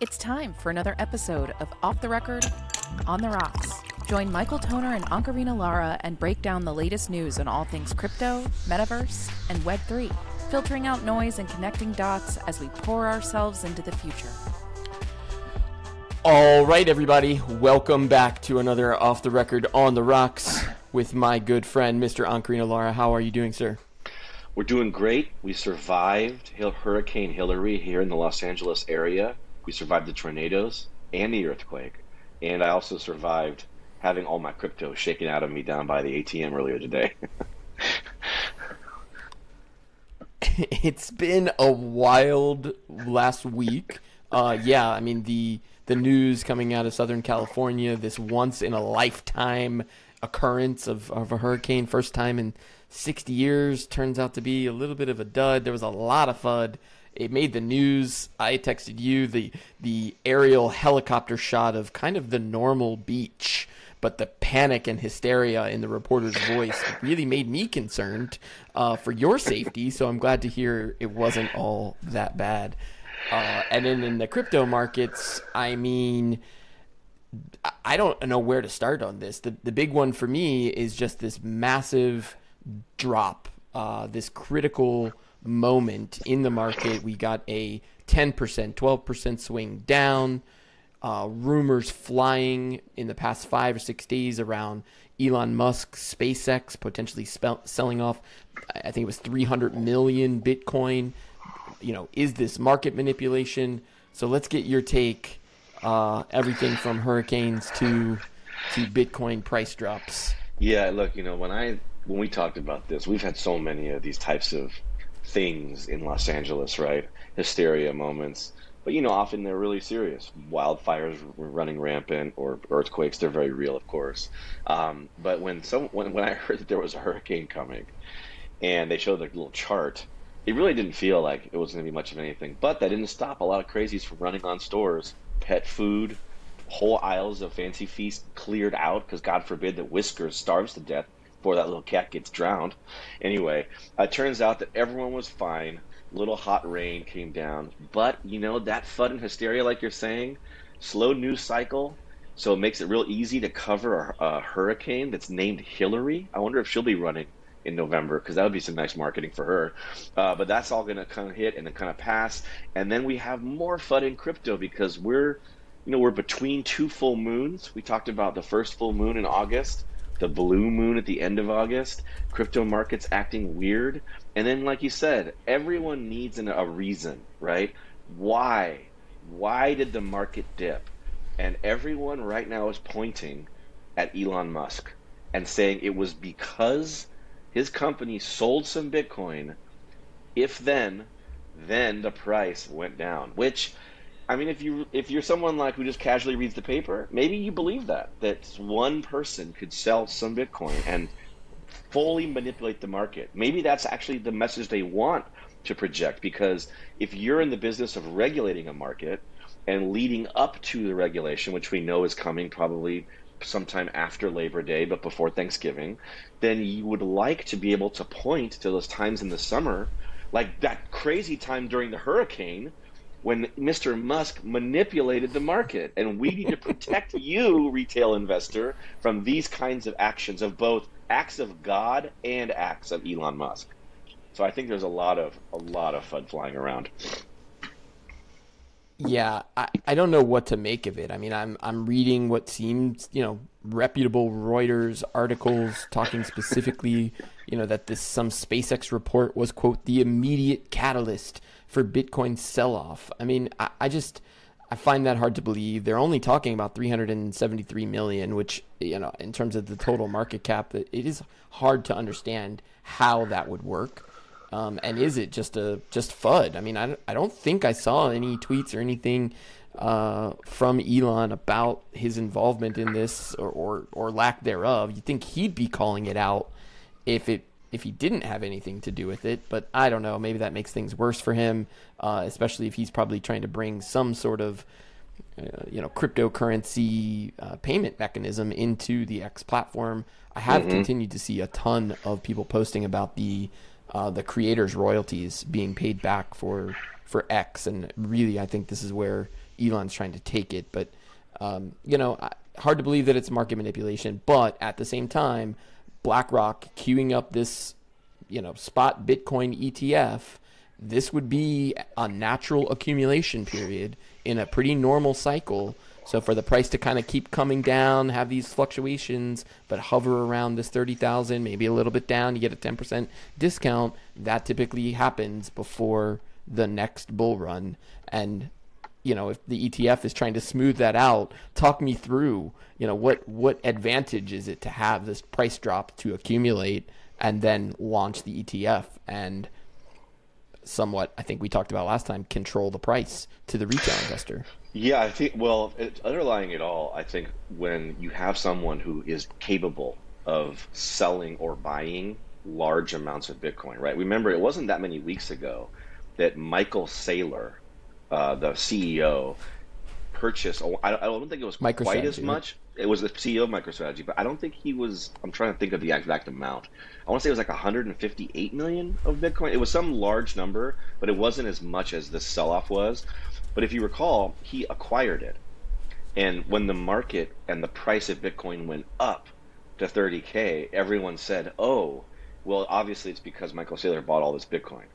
It's time for another episode of Off the Record, On the Rocks. Join Michael Toner and Ankarino Lara and break down the latest news on all things crypto, metaverse, and Web3, filtering out noise and connecting dots as we pour ourselves into the future. All right, everybody, welcome back to another Off the Record On the Rocks with my good friend, Mr. Ankarino Lara. How are you doing, sir? We're doing great. We survived Hurricane Hilary here in the Los Angeles area. We survived the tornadoes and the earthquake. And I also survived having all my crypto shaken out of me down by the ATM earlier today. it's been a wild last week. Uh, yeah, I mean the the news coming out of Southern California, this once in a lifetime occurrence of, of a hurricane, first time in 60 years, turns out to be a little bit of a dud. There was a lot of FUD. It made the news. I texted you the the aerial helicopter shot of kind of the normal beach, but the panic and hysteria in the reporter's voice really made me concerned uh, for your safety. So I'm glad to hear it wasn't all that bad. Uh, and then in the crypto markets, I mean, I don't know where to start on this. The the big one for me is just this massive drop, uh, this critical moment in the market. We got a 10%, 12% swing down. Uh, rumors flying in the past five or six days around Elon Musk, SpaceX potentially spell- selling off. I think it was 300 million Bitcoin. You know, is this market manipulation? So let's get your take. Uh, everything from hurricanes to to Bitcoin price drops. Yeah, look, you know, when I when we talked about this, we've had so many of these types of things in Los Angeles, right? Hysteria moments. But you know, often they're really serious. Wildfires running rampant, or earthquakes. They're very real, of course. Um, but when some when, when I heard that there was a hurricane coming, and they showed the little chart, it really didn't feel like it was going to be much of anything. But that didn't stop a lot of crazies from running on stores, pet food, whole aisles of fancy feast cleared out because God forbid that Whiskers starves to death before that little cat gets drowned. Anyway, it turns out that everyone was fine. Little hot rain came down, but you know that FUD and hysteria, like you're saying, slow news cycle. So it makes it real easy to cover a, a hurricane that's named Hillary. I wonder if she'll be running in November because that would be some nice marketing for her. Uh, but that's all going to kind of hit and then kind of pass, and then we have more FUD in crypto because we're, you know, we're between two full moons. We talked about the first full moon in August the blue moon at the end of August, crypto markets acting weird. And then, like you said, everyone needs an, a reason, right? Why? Why did the market dip? And everyone right now is pointing at Elon Musk and saying it was because his company sold some Bitcoin. If then, then the price went down, which I mean, if you if you're someone like who just casually reads the paper, maybe you believe that that one person could sell some Bitcoin and fully manipulate the market. Maybe that's actually the message they want to project because if you're in the business of regulating a market and leading up to the regulation, which we know is coming probably sometime after Labor Day but before Thanksgiving, then you would like to be able to point to those times in the summer, like that crazy time during the hurricane when Mr. Musk manipulated the market. And we need to protect you, retail investor, from these kinds of actions of both acts of God and acts of Elon Musk. So I think there's a lot of a lot of FUD flying around. Yeah, I, I don't know what to make of it. I mean, I'm I'm reading what seems, you know, reputable Reuters articles talking specifically, you know, that this some SpaceX report was quote the immediate catalyst for Bitcoin sell off. I mean, I, I just I find that hard to believe. They're only talking about 373 million, which you know, in terms of the total market cap, it is hard to understand how that would work. Um, and is it just a just FUD? I mean, I, I don't think I saw any tweets or anything uh, from Elon about his involvement in this or, or, or lack thereof. You'd think he'd be calling it out if it if he didn't have anything to do with it. But I don't know. Maybe that makes things worse for him, uh, especially if he's probably trying to bring some sort of uh, you know cryptocurrency uh, payment mechanism into the X platform. I have mm-hmm. continued to see a ton of people posting about the uh, the creators' royalties being paid back for for X, and really, I think this is where Elon's trying to take it. But um, you know, hard to believe that it's market manipulation. But at the same time, BlackRock queuing up this you know spot Bitcoin ETF. This would be a natural accumulation period in a pretty normal cycle. So for the price to kind of keep coming down, have these fluctuations, but hover around this 30,000, maybe a little bit down, you get a 10% discount, that typically happens before the next bull run. And you know, if the ETF is trying to smooth that out, talk me through, you know, what what advantage is it to have this price drop to accumulate and then launch the ETF and somewhat, I think we talked about last time, control the price to the retail investor. Yeah, I think, well, it, underlying it all, I think when you have someone who is capable of selling or buying large amounts of Bitcoin, right? Remember, it wasn't that many weeks ago that Michael Saylor, uh, the CEO, purchased, I, I don't think it was quite as much. It was the CEO of MicroStrategy, but I don't think he was. I'm trying to think of the exact amount. I want to say it was like 158 million of Bitcoin. It was some large number, but it wasn't as much as the sell off was. But if you recall, he acquired it. And when the market and the price of Bitcoin went up to 30K, everyone said, oh, well, obviously it's because Michael Saylor bought all this Bitcoin.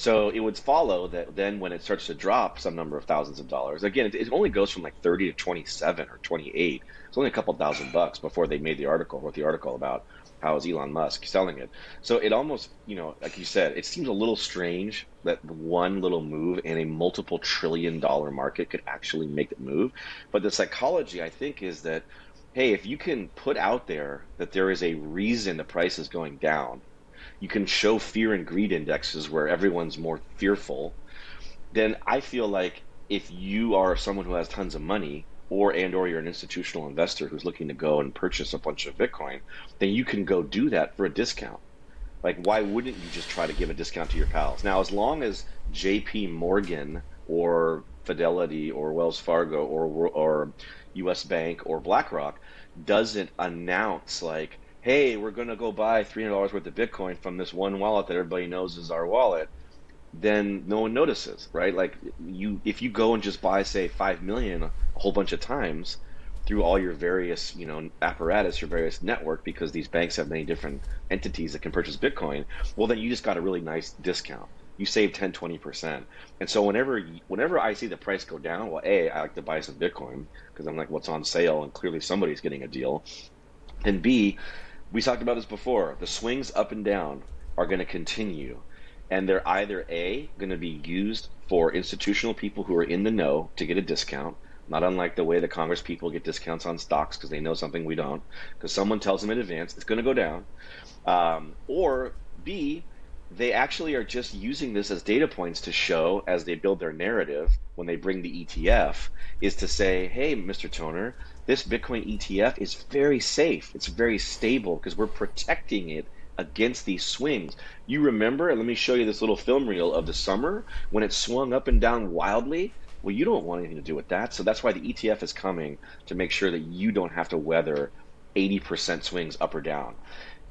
So it would follow that then when it starts to drop some number of thousands of dollars, again, it, it only goes from like 30 to 27 or 28. It's only a couple thousand bucks before they made the article, wrote the article about how is Elon Musk selling it. So it almost, you know, like you said, it seems a little strange that one little move in a multiple trillion dollar market could actually make it move. But the psychology, I think, is that, hey, if you can put out there that there is a reason the price is going down, you can show fear and greed indexes where everyone's more fearful, then I feel like if you are someone who has tons of money, or and or you're an institutional investor who's looking to go and purchase a bunch of Bitcoin, then you can go do that for a discount. Like why wouldn't you just try to give a discount to your pals? Now as long as JP Morgan or Fidelity or Wells Fargo or or US Bank or BlackRock doesn't announce like, "Hey, we're going to go buy $300 worth of Bitcoin from this one wallet that everybody knows is our wallet." then no one notices, right? Like you, if you go and just buy, say, five million a whole bunch of times through all your various, you know, apparatus, your various network, because these banks have many different entities that can purchase Bitcoin. Well, then you just got a really nice discount. You save 10, 20 percent. And so whenever, whenever I see the price go down, well, a, I like to buy some Bitcoin because I'm like, what's on sale, and clearly somebody's getting a deal. And B, we talked about this before. The swings up and down are going to continue and they're either a going to be used for institutional people who are in the know to get a discount not unlike the way the congress people get discounts on stocks because they know something we don't because someone tells them in advance it's going to go down um, or b they actually are just using this as data points to show as they build their narrative when they bring the etf is to say hey mr toner this bitcoin etf is very safe it's very stable because we're protecting it against these swings. You remember, and let me show you this little film reel of the summer when it swung up and down wildly. Well, you don't want anything to do with that. So that's why the ETF is coming to make sure that you don't have to weather 80% swings up or down.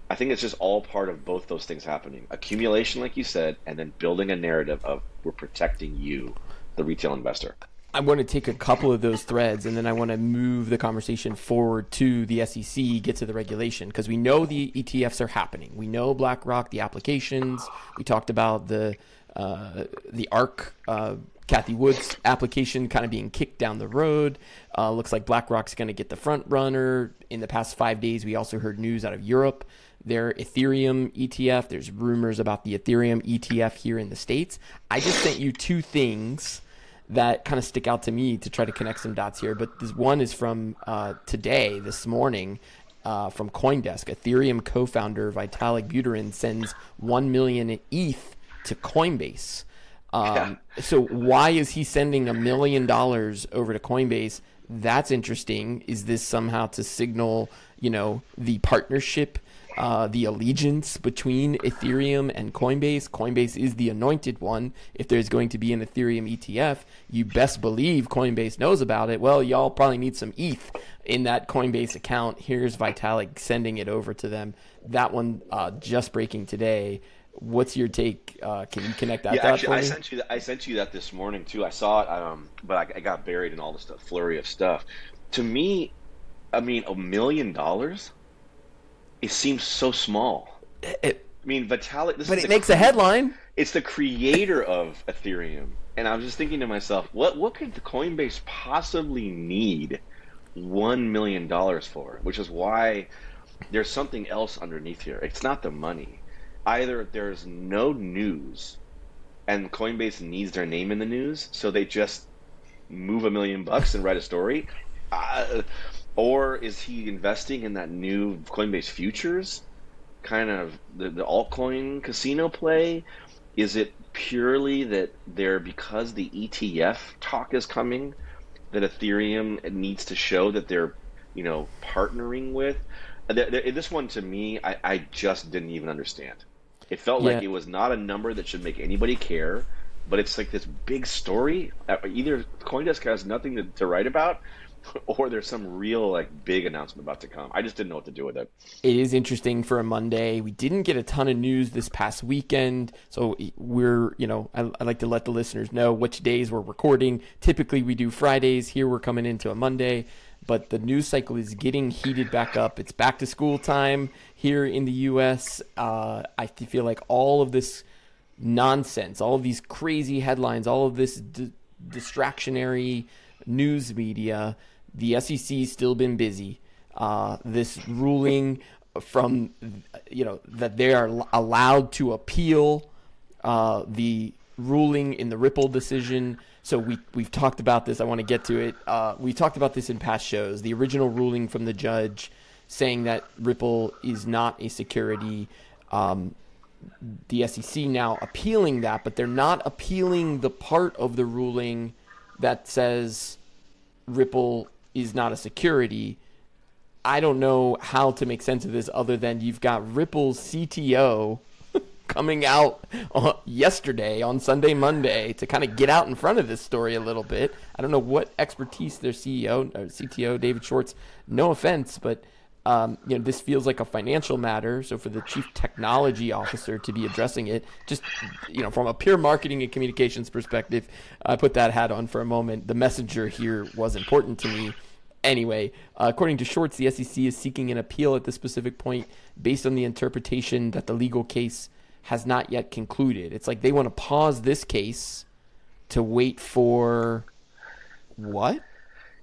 I think it's just all part of both those things happening accumulation, like you said, and then building a narrative of we're protecting you, the retail investor. I want to take a couple of those threads and then I want to move the conversation forward to the SEC, get to the regulation because we know the ETFs are happening. We know BlackRock, the applications. We talked about the uh, the ARK, uh, Cathie Wood's application kind of being kicked down the road. Uh, looks like BlackRock's going to get the front runner. In the past five days, we also heard news out of Europe. Their Ethereum ETF. There's rumors about the Ethereum ETF here in the states. I just sent you two things that kind of stick out to me to try to connect some dots here. But this one is from uh, today, this morning, uh, from CoinDesk. Ethereum co-founder Vitalik Buterin sends one million ETH to Coinbase. Um, so why is he sending a million dollars over to Coinbase? That's interesting. Is this somehow to signal, you know, the partnership uh, the allegiance between Ethereum and Coinbase. Coinbase is the anointed one. If there's going to be an Ethereum ETF, you best believe Coinbase knows about it. Well, y'all probably need some ETH in that Coinbase account. Here's Vitalik sending it over to them. That one uh, just breaking today. What's your take? Uh, can you connect that? Yeah, actually, I sent you that. I sent you that this morning too. I saw it, um, but I, I got buried in all the stuff, flurry of stuff. To me, I mean, a million dollars. It seems so small. It- I mean, Vitalik. This but it makes a headline. It's the creator of Ethereum, and I was just thinking to myself, what what could the Coinbase possibly need one million dollars for? Which is why there's something else underneath here. It's not the money. Either there's no news, and Coinbase needs their name in the news, so they just move a million bucks and write a story, uh, or is he investing in that new Coinbase futures? kind of the, the altcoin casino play? Is it purely that they're because the ETF talk is coming that Ethereum needs to show that they're you know partnering with? Th- th- This one to me, I, I just didn't even understand. It felt like it was not a number that should make anybody care, but it's like this big story. Uh, Either CoinDesk has nothing to, to write about, or there's some real like big announcement about to come. I just didn't know what to do with it. It is interesting for a Monday. We didn't get a ton of news this past weekend, so we're, you know, I, I like to let the listeners know which days we're recording. Typically, we do Fridays. Here, we're coming into a Monday, but the news cycle is getting heated back up. It's back to school time here in the U.S. Uh, I feel like all of this nonsense, all of these crazy headlines, all of this d- distractionary news media, the SEC's still been busy. Uh, this ruling from, you know, that they are allowed to appeal uh, the ruling in the Ripple decision. So we we've talked about this. I want to get to it. Uh, we talked about this in past shows. The original ruling from the judge saying that Ripple is not a security. Um, the SEC now appealing that, but they're not appealing the part of the ruling that says Ripple is not a security. I don't know how to make sense of this other than you've got Ripple's CTO coming out uh, yesterday on Sunday, Monday to kind of get out in front of this story a little bit. I don't know what expertise their CEO or CTO David Schwartz. No offense, but um, you know this feels like a financial matter. So for the chief technology officer to be addressing it, just you know from a pure marketing and communications perspective, I put that hat on for a moment. The messenger here was important to me. Anyway, uh, according to Schwartz, the SEC is seeking an appeal at this specific point based on the interpretation that the legal case has not yet concluded. It's like they want to pause this case to wait for what?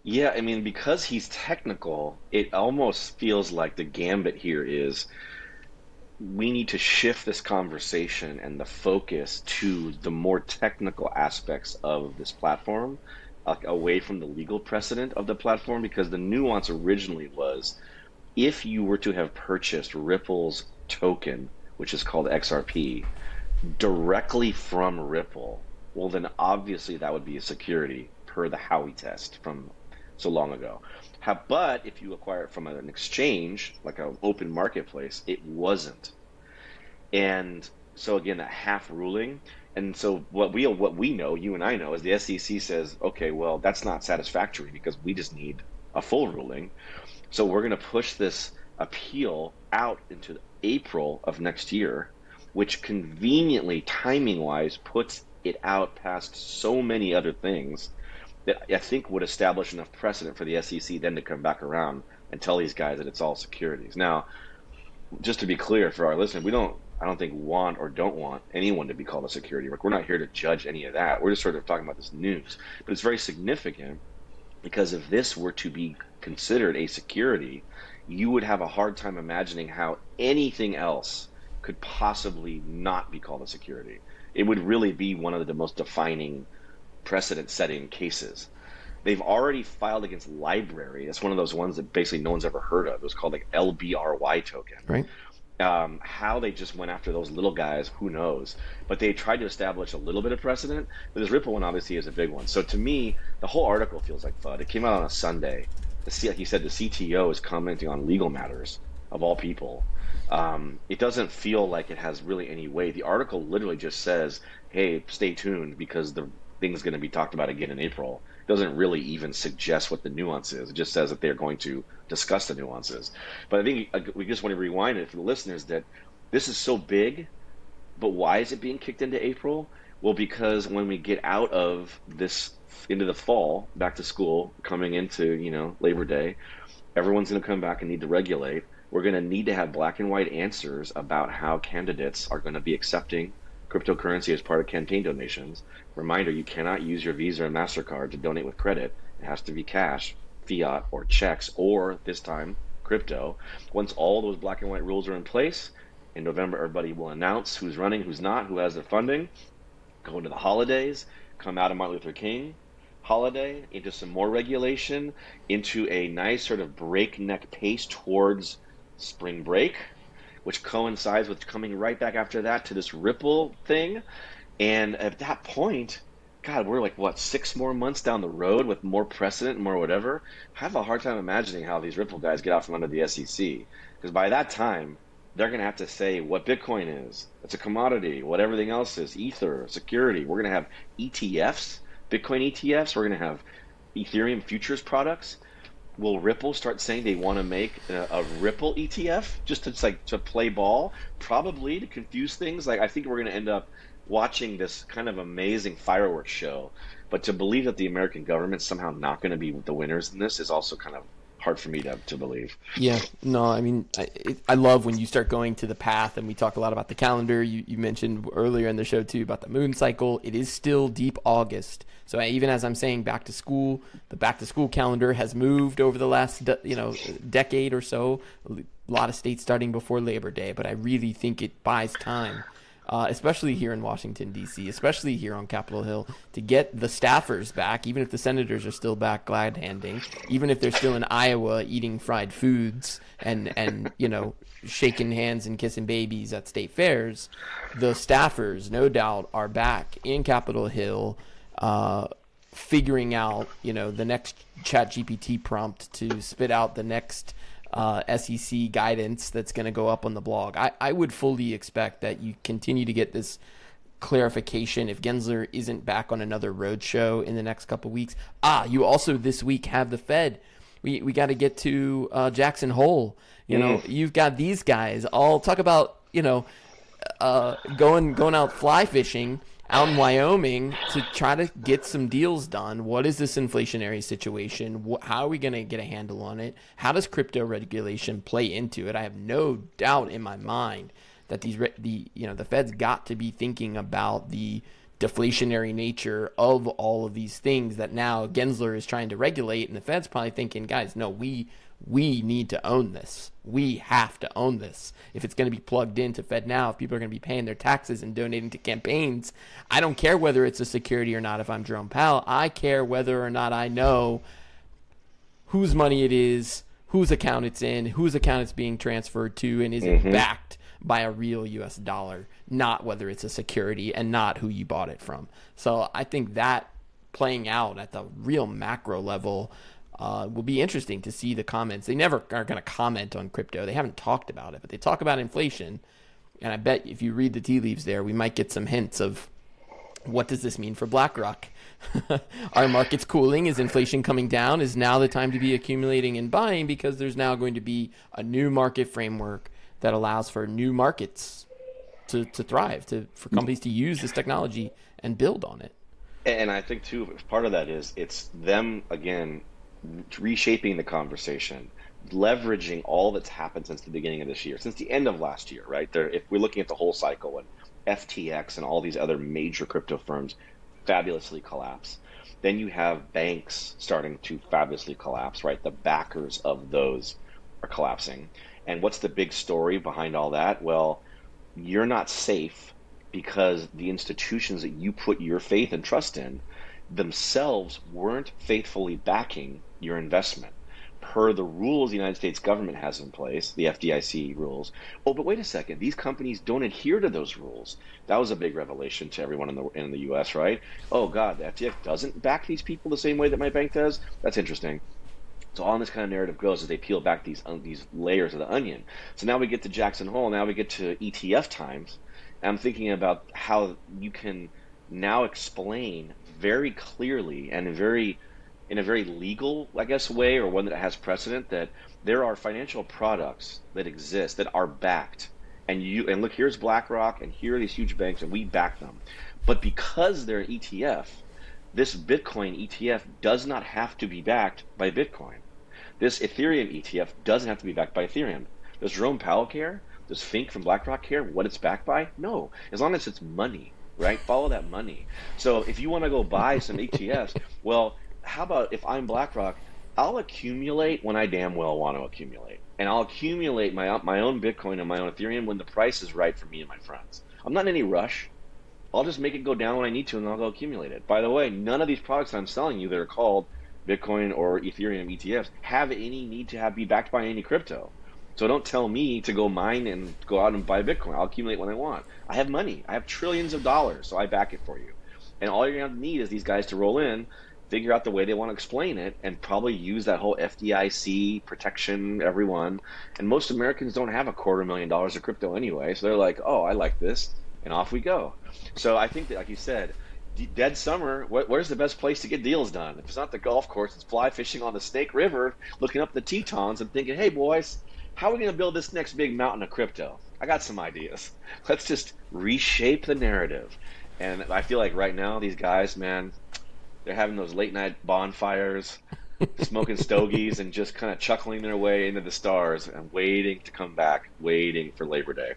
Yeah, I mean, because he's technical, it almost feels like the gambit here is we need to shift this conversation and the focus to the more technical aspects of this platform, away from the legal precedent of the platform, because the nuance originally was if you were to have purchased Ripple's token, which is called XRP, directly from Ripple, well, then obviously that would be a security per the Howey test from so long ago. How, but if you acquire it from an exchange, like an open marketplace, it wasn't. And so again, that half ruling. And so what we what we know, you and I know, is the SEC says, okay, well, that's not satisfactory because we just need a full ruling. So we're going to push this appeal out into April of next year, which conveniently, timing wise, puts it out past so many other things that I think would establish enough precedent for the SEC then to come back around and tell these guys that it's all securities. Now, just to be clear for our listeners, we don't, I don't think want or don't want anyone to be called a security. We're not here to judge any of that. We're just sort of talking about this news. But it's very significant because if this were to be considered a security, you would have a hard time imagining how anything else could possibly not be called a security. It would really be one of the most defining precedent setting cases. They've already filed against LBRY. That's one of those ones that basically no one's ever heard of. It was called like LBRY token. Right. Um, how they just went after those little guys, who knows? But they tried to establish a little bit of precedent. But this Ripple one obviously is a big one. So to me, the whole article feels like FUD. It came out on a Sunday. The like you said, the CTO is commenting on legal matters of all people. Um, it doesn't feel like it has really any weight. The article literally just says, "Hey, stay tuned because the thing's going to be talked about again in April." Doesn't really even suggest what the nuance is. It just says that they're going to discuss the nuances. But I think we just want to rewind it for the listeners that this is so big But why is it being kicked into April? Well, because when we get out of this into the fall, back to school, coming into you know Labor Day, everyone's going to come back and need to regulate. We're going to need to have black and white answers about how candidates are going to be accepting cryptocurrency as part of campaign donations. Reminder: you cannot use your Visa or Mastercard to donate with credit. It has to be cash, fiat, or checks, or this time crypto. Once all those black and white rules are in place, in November, everybody will announce who's running, who's not, who has the funding. Go into the holidays, come out of Martin Luther King holiday, into some more regulation, into a nice sort of breakneck pace towards spring break, which coincides with coming right back after that to this Ripple thing. And at that point, God, we're like, what, six more months down the road with more precedent more whatever? I have a hard time imagining how these Ripple guys get out from under the SEC. Because by that time, they're going to have to say what Bitcoin is. It's a commodity. What everything else is, Ether, security. We're going to have ETFs, Bitcoin ETFs. We're going to have Ethereum futures products. Will Ripple start saying they want to make a, a Ripple ETF just to like to play ball? Probably to confuse things. Like I think we're going to end up watching this kind of amazing fireworks show. But to believe that the American government's somehow not going to be the winners in this is also kind of hard for me to, to believe. Yeah, no, I mean, I, I love when you start going to the path, and we talk a lot about the calendar. You, you mentioned earlier in the show too about the moon cycle. It is still deep August, so even as I'm saying back to school, the back to school calendar has moved over the last you know decade or so. A lot of states starting before Labor Day, but I really think it buys time uh, especially here in Washington, D.C., especially here on Capitol Hill, to get the staffers back, even if the senators are still back glad handing, even if they're still in Iowa eating fried foods and, and you know, shaking hands and kissing babies at state fairs, the staffers, no doubt, are back in Capitol Hill. Uh, figuring out, you know, the next Chat GPT prompt to spit out the next uh, SEC guidance that's going to go up on the blog. I, I would fully expect that you continue to get this clarification if Gensler isn't back on another roadshow in the next couple weeks. Ah, you also this week have the Fed. We we got to get to uh, Jackson Hole. You know, mm. you've got these guys all talk about you know uh, going going out fly fishing out in Wyoming to try to get some deals done. What is this inflationary situation? How are we going to get a handle on it? How does crypto regulation play into it? I have no doubt in my mind that these the you know the Fed's got to be thinking about the deflationary nature of all of these things that now Gensler is trying to regulate, and the Fed's probably thinking, guys, no, we we need to own this. We have to own this. If it's going to be plugged into Fed now, if people are going to be paying their taxes and donating to campaigns, I don't care whether it's a security or not if I'm Jerome Powell. I care whether or not I know whose money it is, whose account it's in, whose account it's being transferred to, and is mm-hmm. it backed by a real US dollar, not whether it's a security and not who you bought it from. So I think that playing out at the real macro level uh, will be interesting to see the comments. They never are going to comment on crypto. They haven't talked about it, but they talk about inflation. And I bet if you read the tea leaves there, we might get some hints of what does this mean for BlackRock? Our markets cooling? Is inflation coming down? Is now the time to be accumulating and buying because there's now going to be a new market framework that allows for new markets to, to thrive, to for companies to use this technology and build on it. And I think too, part of that is it's them again reshaping the conversation, leveraging all that's happened since the beginning of this year, since the end of last year, right? There, if we're looking at the whole cycle and FTX and all these other major crypto firms fabulously collapse, then you have banks starting to fabulously collapse, right? The backers of those are collapsing. And what's the big story behind all that? Well, you're not safe because the institutions that you put your faith and trust in themselves weren't faithfully backing your investment per the rules the United States government has in place, the FDIC rules. Oh, but wait a second, these companies don't adhere to those rules. That was a big revelation to everyone in the in the U.S. Right? Oh God, the FDIC doesn't back these people the same way that my bank does. That's interesting. So on this kind of narrative goes as they peel back these uh, these layers of the onion. So now we get to Jackson Hole. Now we get to ETF times. And I'm thinking about how you can now explain very clearly and very in a very legal, I guess, way or one that has precedent that there are financial products that exist that are backed and you and look here's BlackRock and here are these huge banks and we back them. But because they're an ETF, this Bitcoin ETF does not have to be backed by Bitcoin. This Ethereum ETF doesn't have to be backed by Ethereum. Does Jerome Powell care? Does Fink from BlackRock care what it's backed by? No. As long as it's money, right? Follow that money. So if you want to go buy some ETFs, well, how about if I'm BlackRock, I'll accumulate when I damn well want to accumulate. And I'll accumulate my my own Bitcoin and my own Ethereum when the price is right for me and my friends. I'm not in any rush. I'll just make it go down when I need to and I'll go accumulate it. By the way, none of these products I'm selling you that are called Bitcoin or Ethereum ETFs have any need to have be backed by any crypto. So don't tell me to go mine and go out and buy Bitcoin. I'll accumulate when I want. I have money. I have trillions of dollars, so I back it for you. And all you're to need is these guys to roll in, figure out the way they want to explain it, and probably use that whole FDIC protection, everyone. And most Americans don't have a quarter million dollars of crypto anyway, so they're like, oh, I like this, and off we go. So I think that, like you said, dead summer, where's the best place to get deals done? If it's not the golf course, it's fly fishing on the Snake River, looking up the Tetons and thinking, hey, boys, how are we going to build this next big mountain of crypto? I got some ideas. Let's just reshape the narrative. And I feel like right now, these guys, man, they're having those late night bonfires, smoking stogies, and just kind of chuckling their way into the stars and waiting to come back, waiting for Labor Day.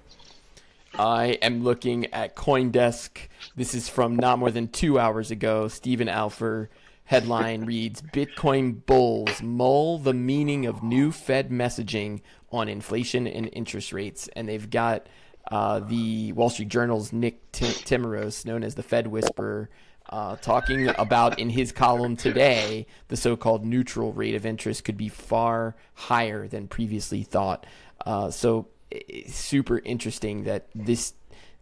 I am looking at Coindesk. This is from not more than two hours ago. Stephen Alpher headline reads Bitcoin bulls mull the meaning of new Fed messaging on inflation and interest rates. And they've got uh, the Wall Street Journal's Nick Tim- known as the Fed Whisperer, uh, talking about in his column today the so called neutral rate of interest could be far higher than previously thought. Uh, so super interesting that this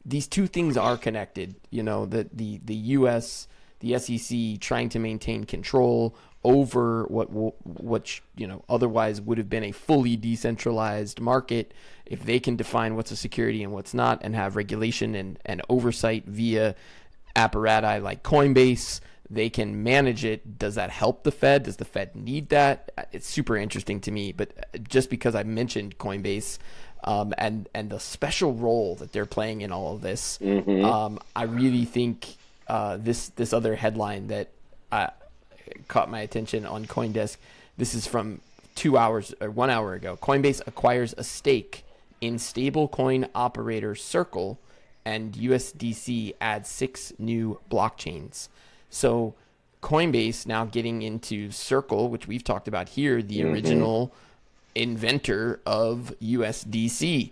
these two things are connected. You know, that the the U.S. the SEC trying to maintain control over what what you know otherwise would have been a fully decentralized market if they can define what's a security and what's not and have regulation and, and oversight via apparati like Coinbase they can manage it does that help the Fed does the Fed need that it's super interesting to me but just because I mentioned Coinbase um, and and the special role that they're playing in all of this. Mm-hmm. Um, I really think uh, this this other headline that uh, caught my attention on CoinDesk. This is from two hours or one hour ago. Coinbase acquires a stake in stablecoin operator Circle, and USDC adds six new blockchains. So. Coinbase now getting into Circle, which we've talked about here, the mm-hmm. original inventor of USDC.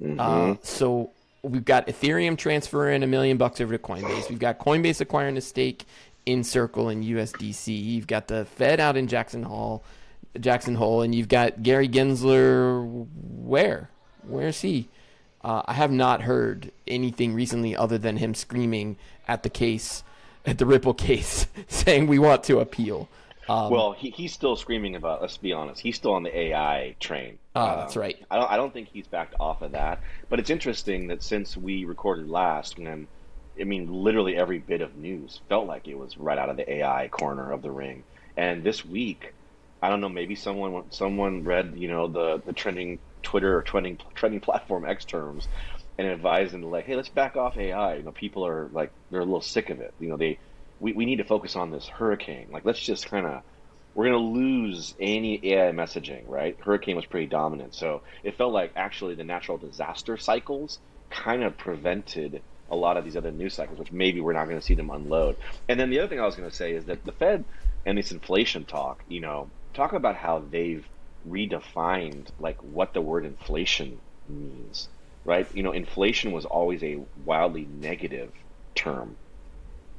Mm-hmm. Uh, so we've got Ethereum transferring a million bucks over to Coinbase. We've got Coinbase acquiring a stake in Circle and USDC. You've got the Fed out in Jackson Hall, Jackson Hole, and you've got Gary Gensler. Where? Where's he? Uh, I have not heard anything recently other than him screaming at the case, at the Ripple case, saying we want to appeal. Um, well, he, he's still screaming about. Let's be honest. He's still on the AI train. Oh, um, that's right. I don't. I don't think he's backed off of that. But it's interesting that since we recorded last, and I mean, literally every bit of news felt like it was right out of the AI corner of the ring. And this week, I don't know. Maybe someone someone read you know the the trending Twitter or trending trending platform X terms and advised them like, hey, let's back off AI. You know, people are like they're a little sick of it. You know, they we, we need to focus on this hurricane. Like, let's just kind of, we're going to lose any AI messaging, right? Hurricane was pretty dominant. So it felt like actually the natural disaster cycles kind of prevented a lot of these other news cycles, which maybe we're not going to see them unload. And then the other thing I was going to say is that the Fed and this inflation talk, you know, talk about how they've redefined like what the word inflation means, right? You know, inflation was always a wildly negative term,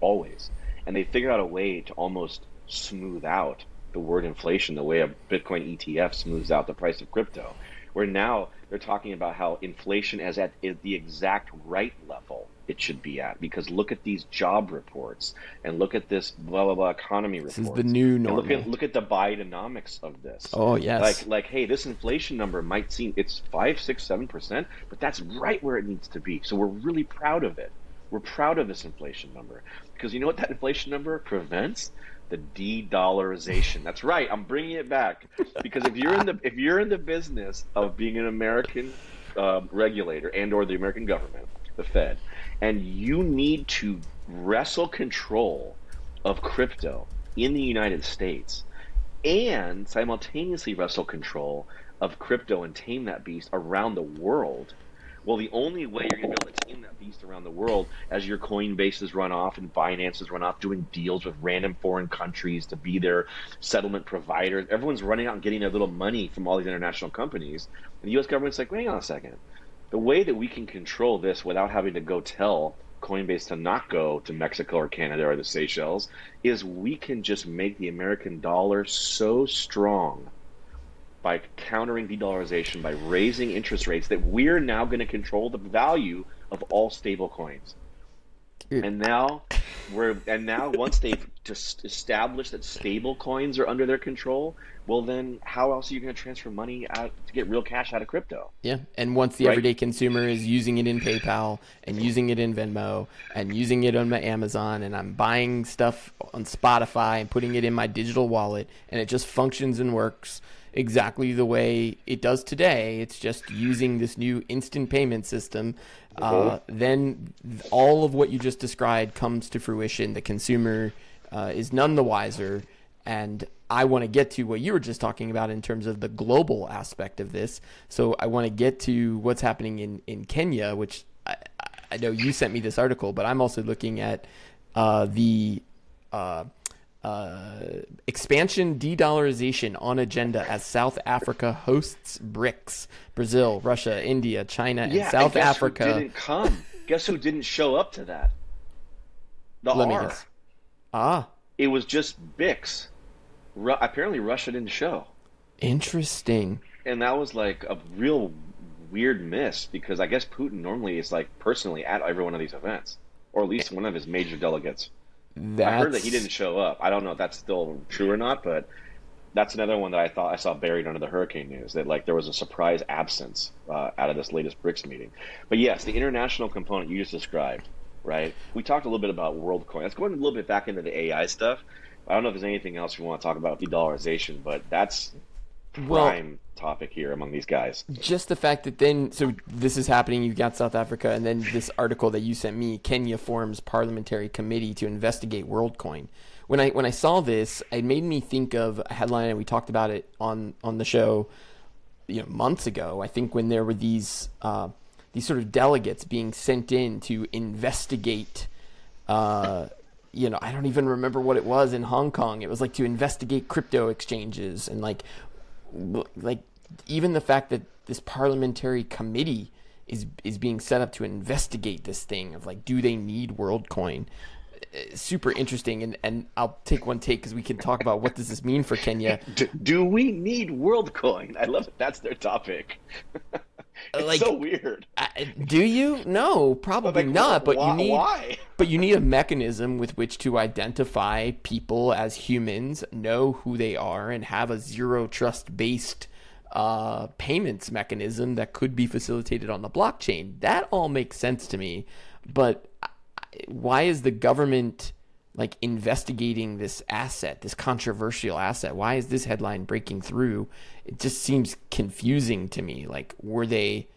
always and they figured out a way to almost smooth out the word inflation the way a Bitcoin ETF smooths out the price of crypto. Where now they're talking about how inflation is at the exact right level it should be at. Because look at these job reports and look at this blah blah blah economy report. This is the new normal. Look at look at the Bidenomics of this. Oh yes. Like like hey, this inflation number might seem it's five, six, seven percent, but that's right where it needs to be. So we're really proud of it. We're proud of this inflation number because you know what that inflation number prevents? The de-dollarization. That's right. I'm bringing it back because if you're in the if you're in the business of being an American uh, regulator and or the American government, the Fed, and you need to wrestle control of crypto in the United States and simultaneously wrestle control of crypto and tame that beast around the world. Well, the only way you're going to be able to tame that beast around the world as your Coinbases run off and Binance's run off doing deals with random foreign countries to be their settlement provider. Everyone's running out and getting their little money from all these international companies. And the U.S. government's like, wait on a second. The way that we can control this without having to go tell Coinbase to not go to Mexico or Canada or the Seychelles is we can just make the American dollar so strong by countering de-dollarization by raising interest rates that we're now going to control the value of all stable coins. And now we're and now once they've just established that stable coins are under their control, well then how else are you going to transfer money out to get real cash out of crypto? Yeah, and once the right? everyday consumer is using it in PayPal and using it in Venmo and using it on my Amazon and I'm buying stuff on Spotify and putting it in my digital wallet and it just functions and works exactly the way it does today. It's just using this new instant payment system. Uh, then all of what you just described comes to fruition. The consumer uh, is none the wiser. And I want to get to what you were just talking about in terms of the global aspect of this. So I want to get to what's happening in, in Kenya, which I, I know you sent me this article, but I'm also looking at uh, the uh, uh, expansion de-dollarization on agenda as South Africa hosts BRICS. Brazil, Russia, India, China, and yeah, South and Africa didn't come. guess who didn't show up to that? The Let R. Ah, it was just BICS. Ru- apparently, Russia didn't show. Interesting. And that was like a real weird miss because I guess Putin normally is like personally at every one of these events, or at least one of his major delegates. That's... I heard that he didn't show up. I don't know if that's still true or not, but that's another one that I thought I saw buried under the hurricane news. That like there was a surprise absence uh, out of this latest BRICS meeting. But yes, the international component you just described, right? We talked a little bit about WorldCoin. Let's go a little bit back into the AI stuff. I don't know if there's anything else we want to talk about de-dollarization, but that's prime well, topic here among these guys. Just the fact that then, so this is happening. You've got South Africa, and then this article that you sent me: Kenya forms parliamentary committee to investigate WorldCoin. When I when I saw this, it made me think of a headline, and we talked about it on on the show, you know, months ago. I think when there were these uh, these sort of delegates being sent in to investigate. Uh, you know, I don't even remember what it was in Hong Kong. It was like to investigate crypto exchanges and like like even the fact that this parliamentary committee is is being set up to investigate this thing of like do they need WorldCoin? Uh, super interesting and, and I'll take one take because we can talk about what does this mean for Kenya. Do, do we need WorldCoin? I love it. That's their topic it's like, so weird do you no probably like, not but why, you need why? but you need a mechanism with which to identify people as humans know who they are and have a zero trust based uh, payments mechanism that could be facilitated on the blockchain. That all makes sense to me. But why is the government like investigating this asset, this controversial asset? Why is this headline breaking through? It just seems confusing to me. Like, were they?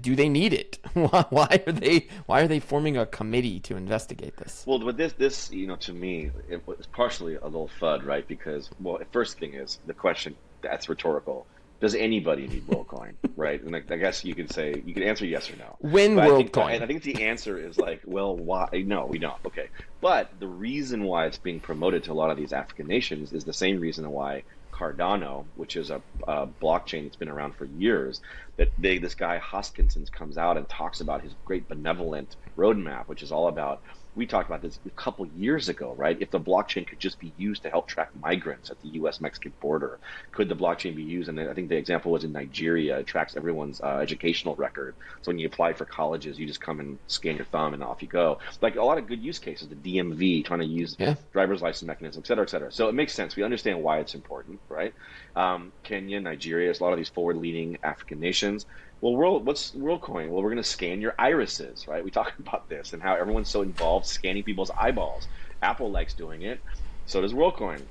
Do they need it? why are they? Why are they forming a committee to investigate this? Well, with this, this you know, to me, it was partially a little fud, right? Because, well, first thing is the question that's rhetorical does anybody need WorldCoin, right? And I, I, guess you could say you could answer yes or no. When but WorldCoin? I think, I think the answer is like, well, why? No, we don't. Okay, but the reason why it's being promoted to a lot of these African nations is the same reason why Cardano, which is a, a blockchain that's been around for years, that they, this guy Hoskinson comes out and talks about his great benevolent roadmap, which is all about we talked about this a couple years ago, right? If the blockchain could just be used to help track migrants at the U.S. Mexican border, could the blockchain be used? And I think the example was in Nigeria. It tracks everyone's uh, educational record. So when you apply for colleges, you just come and scan your thumb and off you go. Like a lot of good use cases, the DMV trying to use yeah. driver's license mechanism, et cetera, et cetera. So it makes sense. We understand why it's important, right? Um, Kenya, Nigeria, a lot of these forward-leaning African nations well, world, what's WorldCoin? Well, we're going to scan your irises, right? We talk about this and how everyone's so involved scanning people's eyeballs. Apple likes doing it, so does WorldCoin.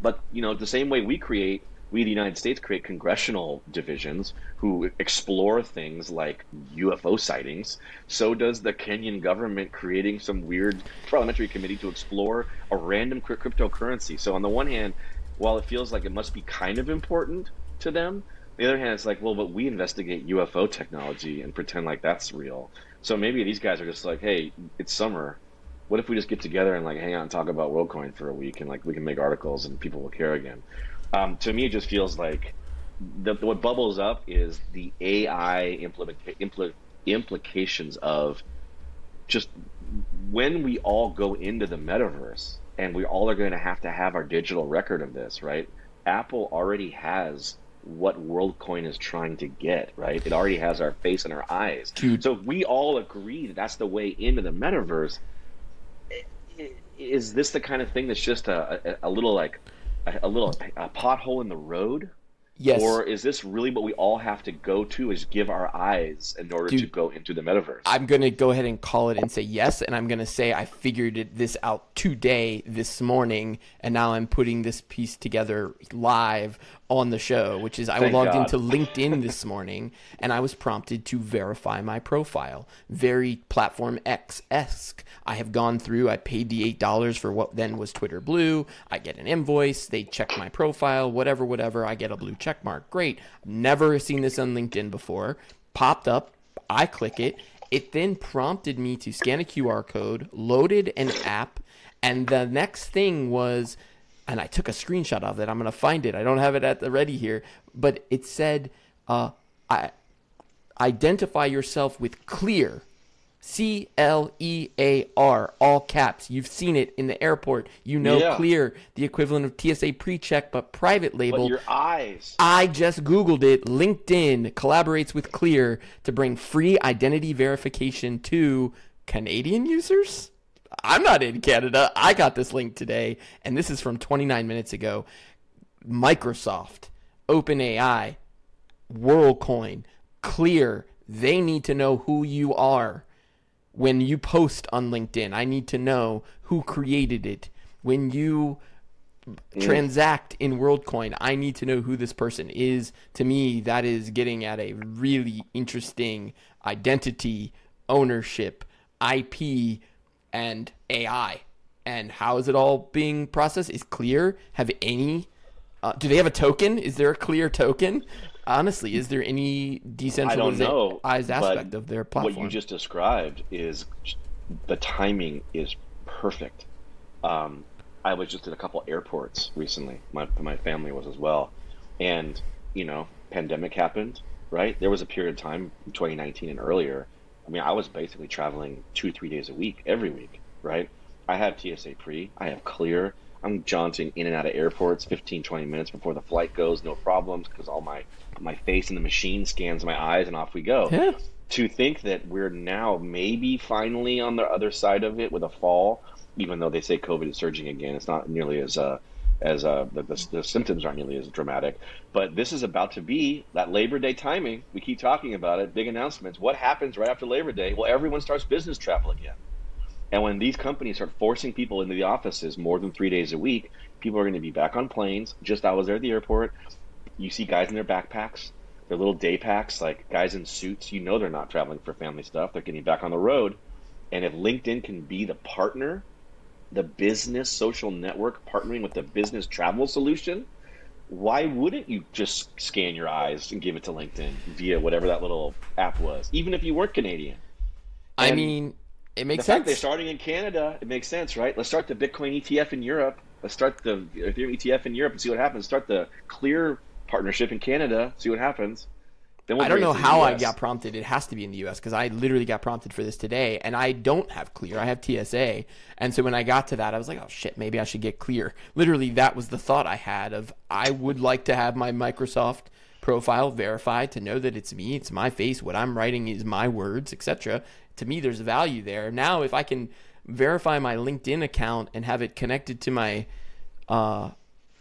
But you know, the same way we create we, the United States, create congressional divisions who explore things like UFO sightings. So does the Kenyan government creating some weird parliamentary committee to explore a random cryptocurrency. So, on the one hand, while it feels like it must be kind of important to them, the other hand, it's like, well, but we investigate UFO technology and pretend like that's real. So maybe these guys are just like, hey, it's summer. What if we just get together and like hang out and talk about WorldCoin for a week and like we can make articles and people will care again? Um, to me, it just feels like the, what bubbles up is the AI implement, impl, implications of just when we all go into the metaverse and we all are going to have to have our digital record of this, right? Apple already has what WorldCoin is trying to get, right? It already has our face and our eyes. Dude. So if we all agree that that's the way into the metaverse, is this the kind of thing that's just a, a, a little like a, a little a pothole in the road? Yes. Or is this really what we all have to go to is give our eyes in order Dude, to go into the metaverse? I'm going to go ahead and call it and say yes. And I'm going to say I figured this out today, this morning. And now I'm putting this piece together live on the show, which is I Thank logged God. into LinkedIn this morning and I was prompted to verify my profile. Very platform X esque. I have gone through, I paid the $8 for what then was Twitter Blue. I get an invoice, they check my profile, whatever, whatever. I get a blue check mark. Great. Never seen this on LinkedIn before. Popped up, I click it. It then prompted me to scan a QR code, loaded an app, and the next thing was and I took a screenshot of it. I'm gonna find it. I don't have it at the ready here, but it said, uh, "I identify yourself with Clear." C L E A R, all caps. You've seen it in the airport. You know yeah. Clear, the equivalent of TSA pre-check, but private label. But your eyes. I just Googled it. LinkedIn collaborates with Clear to bring free identity verification to Canadian users. I'm not in Canada. I got this link today, and this is from 29 minutes ago. Microsoft, OpenAI, WorldCoin, Clear, they need to know who you are. When you post on LinkedIn, I need to know who created it. When you mm. transact in WorldCoin, I need to know who this person is. To me, that is getting at a really interesting identity, ownership, IP and AI. And how is it all being processed? Is Clear have any? Uh, do they have a token? Is there a Clear token? Honestly, is there any decentralized aspect of their platform? What you just described is the timing is perfect. Um, I was just at a couple airports recently. My my family was as well, and you know, pandemic happened. Right, there was a period of time, 2019 and earlier, I mean, I was basically traveling two, three days a week, every week, right? I have TSA pre, I have clear. I'm jaunting in and out of airports 15, 20 minutes before the flight goes, no problems, because all my my face in the machine scans my eyes, and off we go. Yeah. To think that we're now maybe finally on the other side of it with a fall, even though they say COVID is surging again, it's not nearly as uh, as uh, the, the, the, symptoms aren't nearly as dramatic. But this is about to be that Labor Day timing. We keep talking about it. Big announcements. What happens right after Labor Day? Well, everyone starts business travel again. And when these companies start forcing people into the offices more than three days a week, people are going to be back on planes. Just I was there at the airport. You see guys in their backpacks, their little day packs, like guys in suits. You know they're not traveling for family stuff. They're getting back on the road. And if LinkedIn can be the partner the business social network partnering with the business travel solution, why wouldn't you just scan your eyes and give it to LinkedIn via whatever that little app was, even if you weren't Canadian? And I mean, it makes the sense. Fact they're starting in Canada. It makes sense, right? Let's start the Bitcoin ETF in Europe. Let's start the Ethereum ETF in Europe and see what happens. Start the Clear partnership in Canada. See what happens. We'll I don't know how I got prompted. It has to be in the U.S. because I literally got prompted for this today, and I don't have Clear. I have TSA, and so when I got to that, I was like, "Oh shit, maybe I should get Clear." Literally, that was the thought I had of I would like to have my Microsoft profile verified to know that it's me, it's my face, what I'm writing is my words, etc. To me, there's value there. Now, if I can verify my LinkedIn account and have it connected to my uh,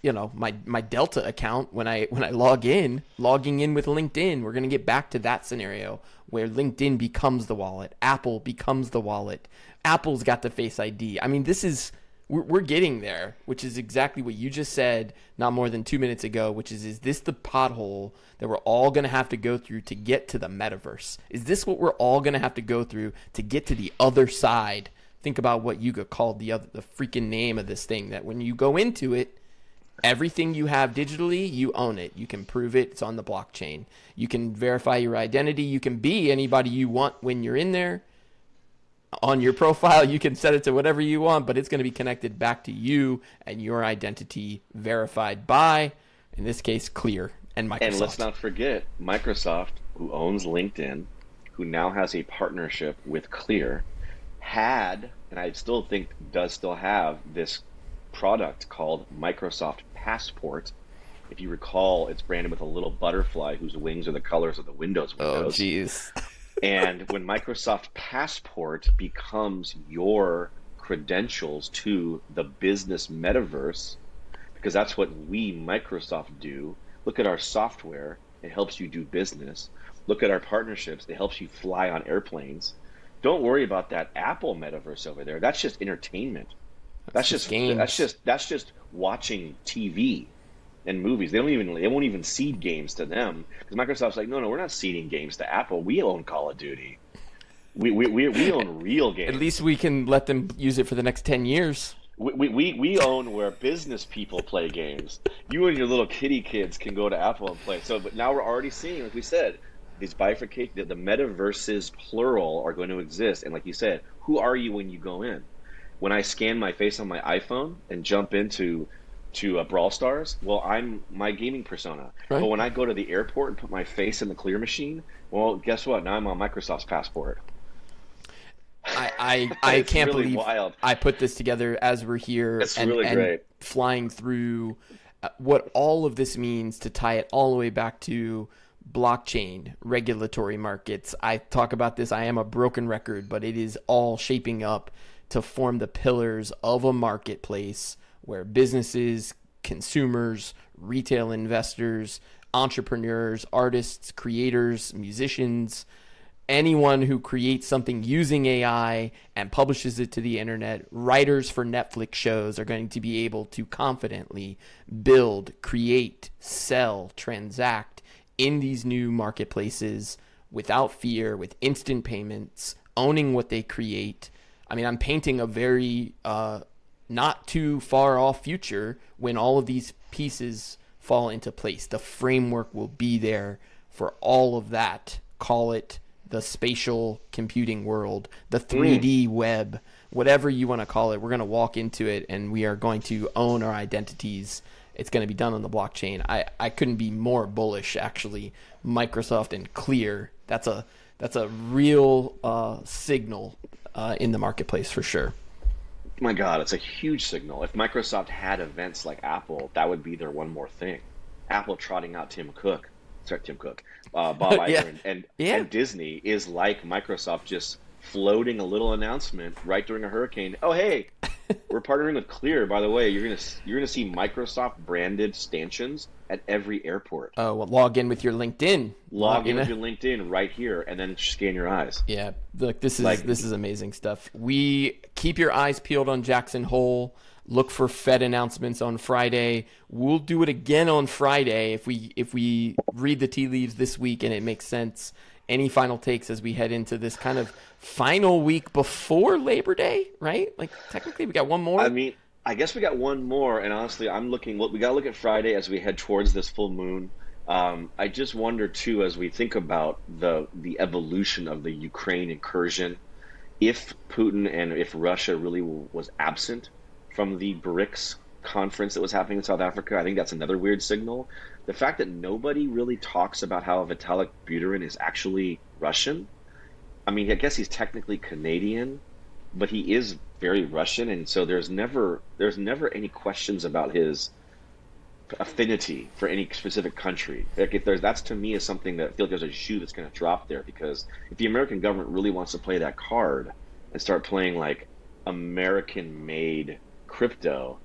you know my my Delta account when I when I log in, logging in with LinkedIn. We're gonna get back to that scenario where LinkedIn becomes the wallet, Apple becomes the wallet. Apple's got the Face ID. I mean, this is we're, we're getting there, which is exactly what you just said not more than two minutes ago, which is, is this the pothole that we're all going to have to go through to get to the metaverse? Is this what we're all going to have to go through to get to the other side? Think about what Yuga called the other, the freaking name of this thing that when you go into it, everything you have digitally, you own it. You can prove it. It's on the blockchain. You can verify your identity. You can be anybody you want when you're in there on your profile. You can set it to whatever you want, but it's going to be connected back to you and your identity verified by, in this case, Clear and Microsoft. And let's not forget Microsoft, who owns LinkedIn, who now has a partnership with Clear, had, and I still think does still have this product called Microsoft Passport. If you recall, it's branded with a little butterfly whose wings are the colors of the Windows Oh, jeez. and when Microsoft Passport becomes your credentials to the business metaverse, because that's what we, Microsoft, do. Look at our software, it helps you do business. Look at our partnerships, it helps you fly on airplanes. Don't worry about that Apple metaverse over there. That's just entertainment. That's, just just games. that's just that's just watching TV and movies. They don't even they won't even seed games to them because Microsoft's like, no, no, we're not seeding games to Apple. We own Call of Duty. We we we, we own real games. At least we can let them use it for the next 10 years. we, we, we, we own where business people play games. You and your little kitty kids can go to Apple and play. So, but now we're already seeing, like we said, these bifurcate the, the metaverses plural are going to exist. And like you said, who are you when you go in? When I scan my face on my iPhone and jump into to uh, Brawl Stars, well, I'm my gaming persona. Right. But when I go to the airport and put my face in the clear machine, well, guess what? Now I'm on Microsoft's passport. I, I, I can't really believe wild. I put this together as we're here It's and, really and flying through uh, what all of this means to tie it all the way back to blockchain regulatory markets. I talk about this. I am a broken record, but it is all shaping up to form the pillars of a marketplace where businesses, consumers, retail investors, entrepreneurs, artists, creators, musicians, anyone who creates something using AI and publishes it to the internet, writers for Netflix shows are going to be able to confidently build, create, sell, transact in these new marketplaces without fear, with instant payments, owning what they create. I mean, I'm painting a very uh, not too far off future when all of these pieces fall into place. The framework will be there for all of that. Call it the spatial computing world, the 3D web, whatever you want to call it. We're going to walk into it and we are going to own our identities. It's going to be done on the blockchain. I, I couldn't be more bullish actually. Microsoft and Clear. That's a that's a real uh, signal uh, in the marketplace for sure. My God, it's a huge signal. If Microsoft had events like Apple, that would be their one more thing. Apple trotting out Tim Cook, sorry, Tim Cook, uh, Bob Iger, Yeah. and, and, Yeah. and Disney is like Microsoft just floating a little announcement right during a hurricane. Oh, hey, we're partnering with Clear. By the way, you're gonna you're gonna see Microsoft branded stanchions at every airport. Oh, well, log in with your LinkedIn. Log in in with your LinkedIn right here, and then scan your eyes. Yeah, look, this is Like- this is amazing stuff. We keep your eyes peeled on Jackson Hole. Look for Fed announcements on Friday. We'll do it again on Friday if we if we read the tea leaves this week and it makes sense. Any final takes as we head into this kind of final week before Labor Day, right? Like technically we got one more. I mean, I guess we got one more, and honestly, I'm looking. Look, we got to look at Friday as we head towards this full moon. Um, I just wonder too, as we think about the the evolution of the Ukraine incursion, if Putin and if Russia really w- was absent from the BRICS conference that was happening in South Africa, I think that's another weird signal. The fact that nobody really talks about how Vitalik Buterin is actually Russian. I mean, I guess he's technically Canadian, but he is very Russian, and so there's never there's never any questions about his affinity for any specific country. Like if there's that's to me is something that I feel like there's a shoe that's going to drop there because if the American government really wants to play that card and start playing like American-made crypto,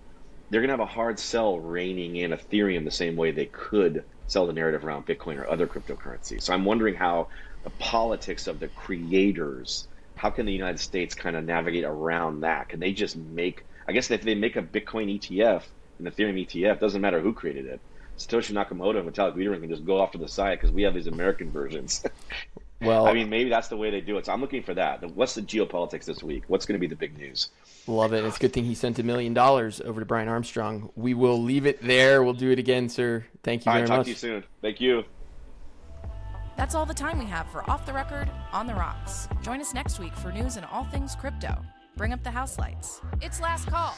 they're going to have a hard sell reining in Ethereum the same way they could sell the narrative around Bitcoin or other cryptocurrencies. So I'm wondering how the politics of the creators, how can the United States kind of navigate around that? Can they just make I guess if they make a Bitcoin ETF, an Ethereum ETF, doesn't matter who created it. Satoshi Nakamoto and Vitalik Buterin can just go off to the side because we have these American versions. Well, I mean, maybe that's the way they do it. So I'm looking for that. What's the geopolitics this week? What's going to be the big news? Love it. It's a good thing he sent a million dollars over to Brian Armstrong. We will leave it there. We'll do it again, sir. Thank you All very right, talk much. to you soon. Thank you. That's all the time we have for Off the Record, On the Rocks. Join us next week for news and all things crypto. Bring up the house lights. It's last call.